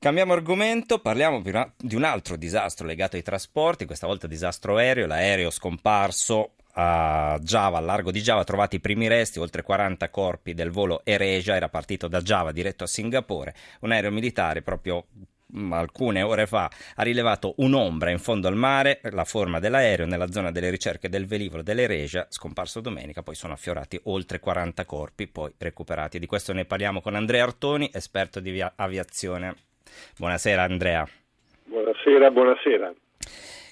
Cambiamo argomento, parliamo di un altro disastro legato ai trasporti, questa volta disastro aereo, l'aereo scomparso a Java, al largo di Java, trovati i primi resti, oltre 40 corpi del volo Ereja, era partito da Java diretto a Singapore, un aereo militare proprio mm, alcune ore fa ha rilevato un'ombra in fondo al mare, la forma dell'aereo nella zona delle ricerche del velivolo dell'Ereja, scomparso domenica, poi sono affiorati oltre 40 corpi, poi recuperati. Di questo ne parliamo con Andrea Artoni, esperto di aviazione. Buonasera Andrea. Buonasera, buonasera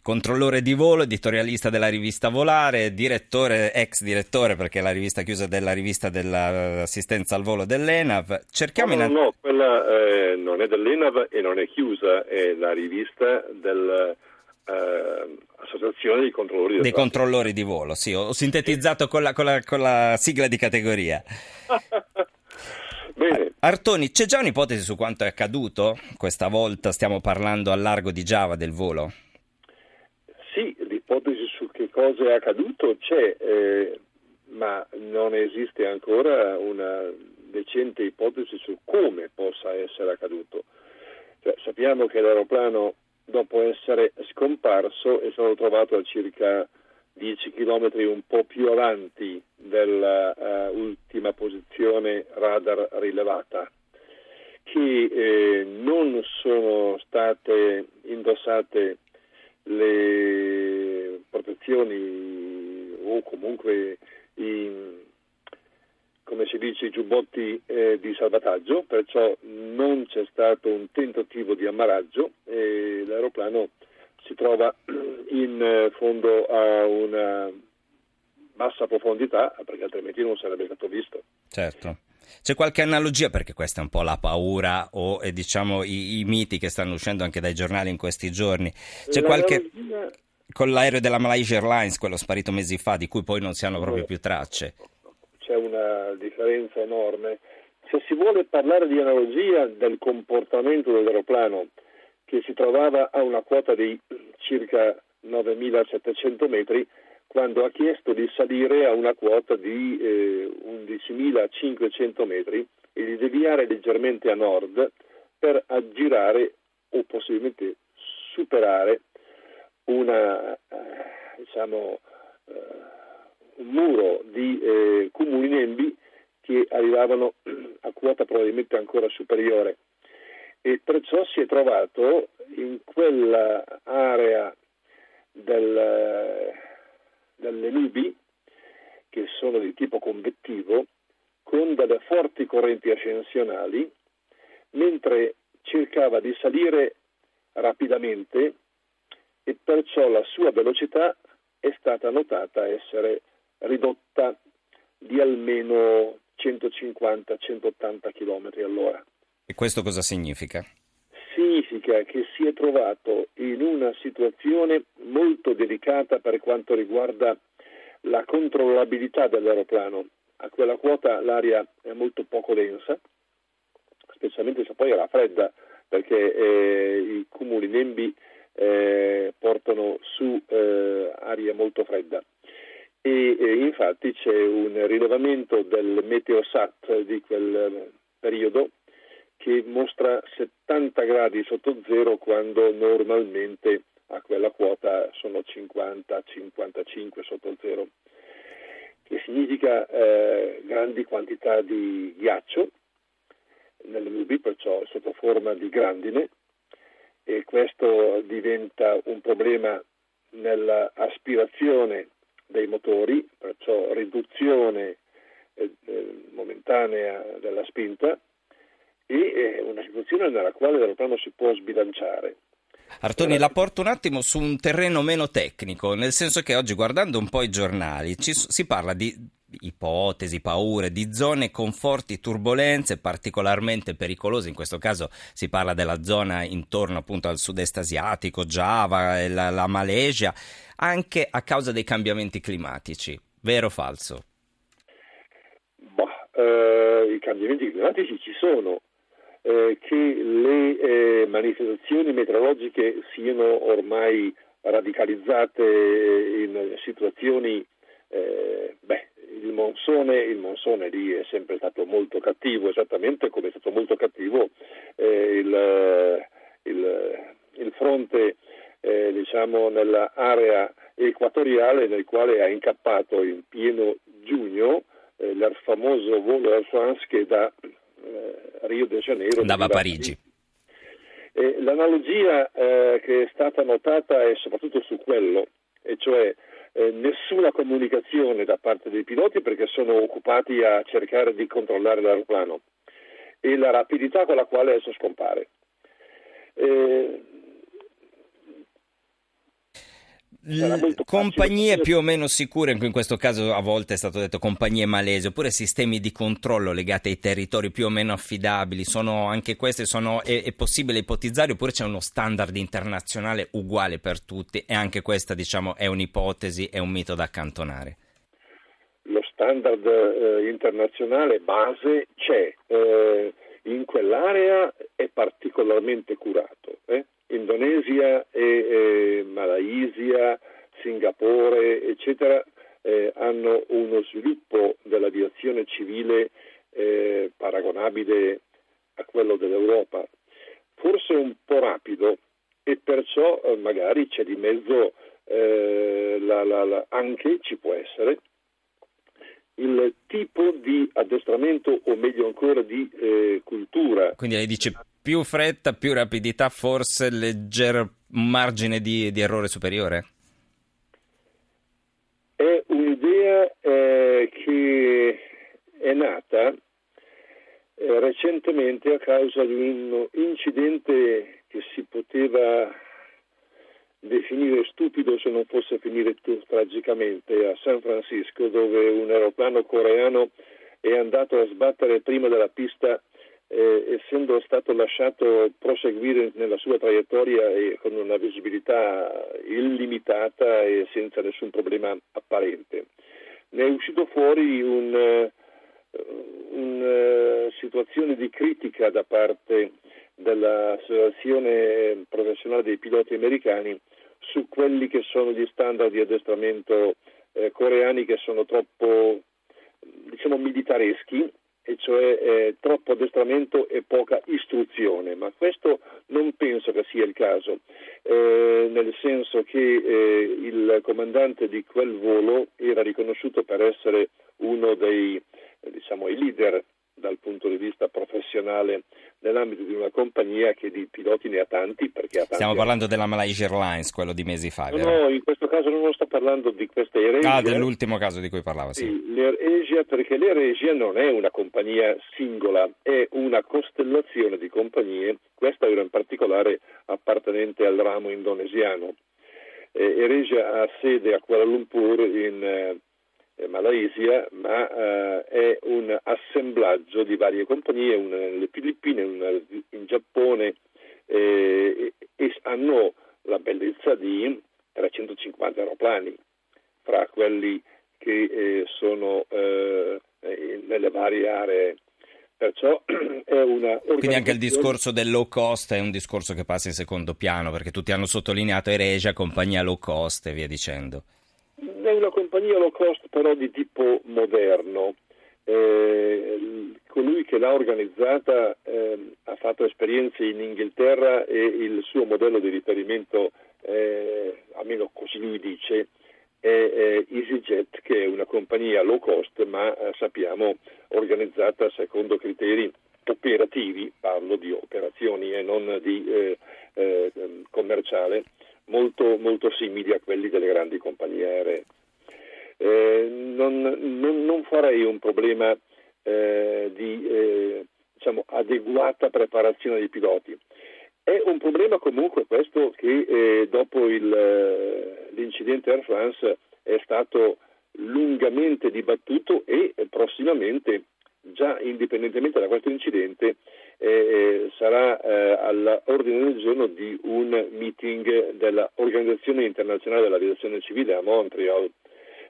controllore di volo, editorialista della rivista Volare, direttore, ex direttore perché è la rivista chiusa della rivista dell'assistenza al volo dell'ENAV. Cerchiamo no, no, no quella eh, non è dell'ENAV e non è chiusa, è la rivista dell'Associazione eh, dei controllori di, dei controllori di volo. Sì, ho sintetizzato con la, con la, con la sigla di categoria. Bene. Artoni, c'è già un'ipotesi su quanto è accaduto? Questa volta stiamo parlando al largo di Java del volo? Sì, l'ipotesi su che cosa è accaduto c'è, eh, ma non esiste ancora una decente ipotesi su come possa essere accaduto. Cioè, sappiamo che l'aeroplano, dopo essere scomparso, è stato trovato a circa 10 km un po' più avanti dell'ultima uh, posizione radar rilevata, che eh, non sono state indossate le protezioni o comunque i, come si dice, i giubbotti eh, di salvataggio, perciò non c'è stato un tentativo di ammaraggio e l'aeroplano si trova in fondo a una bassa profondità, perché altrimenti non sarebbe stato visto. Certo. C'è qualche analogia, perché questa è un po' la paura o eh, diciamo i, i, miti che stanno uscendo anche dai giornali in questi giorni. C'è qualche... Con l'aereo della Malaysia Airlines, quello sparito mesi fa, di cui poi non si hanno proprio più tracce. C'è una differenza enorme. Se si vuole parlare di analogia del comportamento dell'aeroplano che si trovava a una quota di circa 9.700 metri, quando ha chiesto di salire a una quota di eh, 11.500 metri e di deviare leggermente a nord per aggirare o possibilmente superare una, eh, diciamo, eh, un muro di eh, cumuli nembi che arrivavano a quota probabilmente ancora superiore e perciò si è trovato in quell'area del dalle nubi, che sono di tipo convettivo, con delle forti correnti ascensionali, mentre cercava di salire rapidamente e perciò la sua velocità è stata notata essere ridotta di almeno 150-180 km all'ora. E questo cosa significa? significa che si è trovato in una situazione molto delicata per quanto riguarda la controllabilità dell'aeroplano. A quella quota l'aria è molto poco densa, specialmente se poi era fredda, perché eh, i cumuli nembi eh, portano su eh, aria molto fredda. E infatti c'è un rilevamento del Meteosat di quel periodo che mostra 70 gradi sotto zero quando normalmente a quella quota sono 50-55 sotto zero, che significa eh, grandi quantità di ghiaccio nelle nubi, perciò sotto forma di grandine, e questo diventa un problema nell'aspirazione dei motori, perciò riduzione eh, eh momentanea della spinta e è una situazione nella quale l'aeroplano si può sbilanciare. Artoni, la porto un attimo su un terreno meno tecnico, nel senso che oggi guardando un po' i giornali ci, si parla di ipotesi, paure, di zone con forti turbulenze particolarmente pericolose, in questo caso si parla della zona intorno appunto al sud-est asiatico, Java, la, la Malesia, anche a causa dei cambiamenti climatici, vero o falso? Boh, eh, I cambiamenti climatici ci sono, eh, che le eh, manifestazioni meteorologiche siano ormai radicalizzate in situazioni eh, beh, il monsone, il monsone lì è sempre stato molto cattivo, esattamente come è stato molto cattivo eh, il, il, il, fronte eh, diciamo, nell'area equatoriale nel quale ha incappato in pieno giugno eh, il famoso volo Air France che da eh, Rio de Janeiro andava a Parigi. E l'analogia eh, che è stata notata è soprattutto su quello, e cioè eh, nessuna comunicazione da parte dei piloti perché sono occupati a cercare di controllare l'aeroplano e la rapidità con la quale esso scompare. Eh, compagnie più o meno sicure, in questo caso a volte è stato detto compagnie malesi, oppure sistemi di controllo legati ai territori più o meno affidabili, sono anche queste, sono, è, è, possibile ipotizzare oppure c'è uno standard internazionale uguale per tutti e anche questa diciamo è un'ipotesi, è un mito da accantonare? Lo standard eh, internazionale base c'è, eh, in quell'area è particolarmente curato. Eh? Indonesia e eh, Malaysia, Singapore, eccetera, eh, hanno uno sviluppo dell'aviazione civile eh, paragonabile a quello dell'Europa, forse un po' rapido e perciò eh, magari c'è di mezzo eh, la, la, la, anche, ci può essere, il tipo di addestramento o meglio ancora di eh, cultura. Quindi lei dice più fretta, più rapidità, forse leggero margine di, di errore superiore? È un'idea eh, che è nata eh, recentemente a causa di un incidente che si poteva definire stupido se non fosse finire tutto tragicamente a San Francisco dove un aeroplano coreano è andato a sbattere prima della pista eh, essendo stato lasciato proseguire nella sua traiettoria e con una visibilità illimitata e senza nessun problema apparente. Ne è uscito fuori un, una situazione di critica da parte dell'Associazione professionale dei piloti americani su quelli che sono gli standard di addestramento eh, coreani che sono troppo diciamo militareschi e cioè eh, troppo addestramento e poca istruzione, ma questo non penso che sia il caso, eh, nel senso che eh, il comandante di quel volo era riconosciuto per essere uno dei diciamo, leader dal punto di vista professionale nell'ambito di una compagnia che di piloti ne ha tanti. Perché ha tanti Stiamo parlando della Malaysia Airlines, quello di mesi fa. No, no, in questo caso non sto parlando di questa AirAsia. Ah, dell'ultimo caso di cui parlava, sì. sì L'AirAsia, perché l'AirAsia non è una compagnia singola, è una costellazione di compagnie, questa era in particolare appartenente al ramo indonesiano. Eh, AirAsia ha sede a Kuala Lumpur in eh, Malaysia, ma eh, è un assemblaggio di varie compagnie, una nelle Filippine, una in Giappone, eh, e hanno la bellezza di 350 aeroplani, fra quelli che eh, sono eh, nelle varie aree. Perciò è una Quindi anche il discorso del low cost è un discorso che passa in secondo piano, perché tutti hanno sottolineato Eregia, compagnia low cost e via dicendo. È una compagnia low cost però di tipo moderno. Eh, colui che l'ha organizzata eh, ha fatto esperienze in Inghilterra e il suo modello di riferimento, eh, almeno così lui dice, è, EasyJet che è una compagnia low cost ma eh, sappiamo organizzata secondo criteri operativi, parlo di operazioni e non di eh, eh, commerciale, molto, molto simili a quelli delle grandi compagnie aeree. Eh, non, non, non, farei un problema eh, di eh, diciamo, adeguata preparazione dei piloti. È un problema comunque questo che eh, dopo il, l'incidente Air France è stato lungamente dibattuto e prossimamente già indipendentemente da questo incidente sarà all'ordine del giorno di un meeting dell'Organizzazione internazionale dell'aviazione civile a Montreal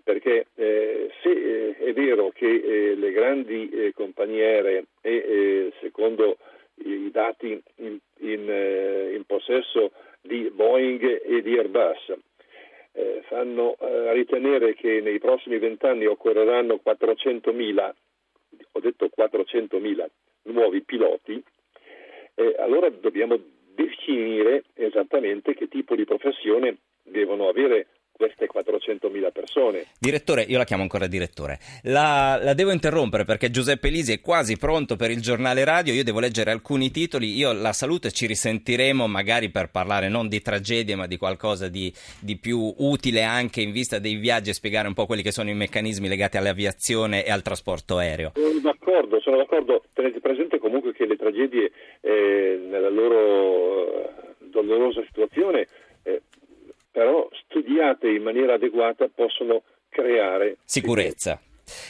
perché eh, se eh, è vero che eh, le grandi eh, compagnie aeree e secondo i dati in, in, in, possesso di Boeing e di Airbus fanno eh, ritenere che nei prossimi vent'anni occorreranno 400.000, ho detto 400.000 nuovi piloti, eh, allora dobbiamo definire esattamente che tipo di professione devono avere 400.000 persone. Direttore, io la chiamo ancora direttore. La, la, devo interrompere perché Giuseppe Lisi è quasi pronto per il giornale radio. Io devo leggere alcuni titoli. Io la saluto e ci risentiremo magari per parlare non di tragedie, ma di qualcosa di, di più utile anche in vista dei viaggi e spiegare un po' quelli che sono i meccanismi legati all'aviazione e al trasporto aereo. Sono d'accordo, sono d'accordo. Tenete presente comunque che le tragedie eh, nella loro eh, dolorosa situazione studiate in maniera adeguata possono creare sicurezza.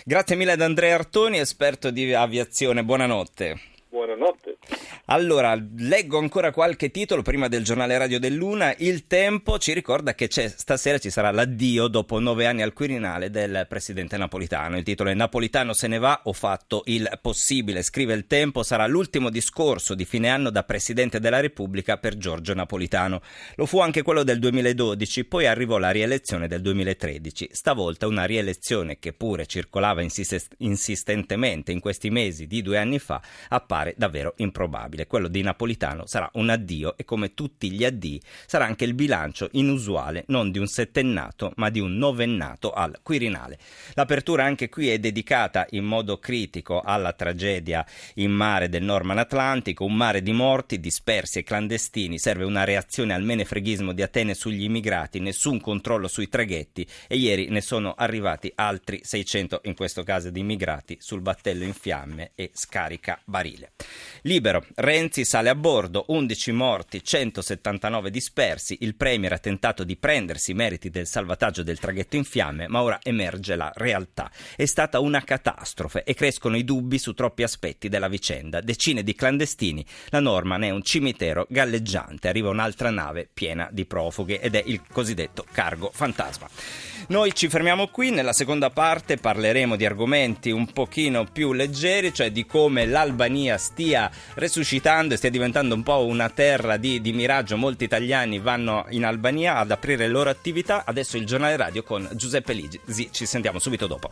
Grazie mille ad Andrea Artoni, esperto di aviazione. Buonanotte. Buonanotte. Allora, leggo ancora qualche titolo prima del giornale radio dell'Una. Il Tempo ci ricorda che stasera ci sarà l'addio dopo nove anni al Quirinale del presidente Napolitano. Il titolo è Napolitano se ne va, ho fatto il possibile. Scrive il Tempo, sarà l'ultimo discorso di fine anno da presidente della Repubblica per Giorgio Napolitano. Lo fu anche quello del 2012, poi arrivò la rielezione del 2013. Stavolta una rielezione che pure circolava insistentemente in questi mesi di due anni fa appare davvero improbabile probabile. Quello di Napolitano sarà un addio e come tutti gli addii sarà anche il bilancio inusuale non di un settennato ma di un novennato al Quirinale. L'apertura anche qui è dedicata in modo critico alla tragedia in mare del Norman Atlantico, un mare di morti dispersi e clandestini, serve una reazione al menefreghismo di Atene sugli immigrati, nessun controllo sui traghetti e ieri ne sono arrivati altri 600 in questo caso di immigrati sul battello in fiamme e scarica barile. Libero, Renzi sale a bordo, 11 morti, 179 dispersi. Il Premier ha tentato di prendersi i meriti del salvataggio del traghetto in fiamme, ma ora emerge la realtà. È stata una catastrofe e crescono i dubbi su troppi aspetti della vicenda. Decine di clandestini, la Norman è un cimitero galleggiante. Arriva un'altra nave piena di profughi ed è il cosiddetto cargo fantasma. Noi ci fermiamo qui, nella seconda parte parleremo di argomenti un pochino più leggeri, cioè di come l'Albania stia resuscitando e stia diventando un po' una terra di, di miraggio. Molti italiani vanno in Albania ad aprire le loro attività. Adesso il giornale radio con Giuseppe Ligi. Ci sentiamo subito dopo.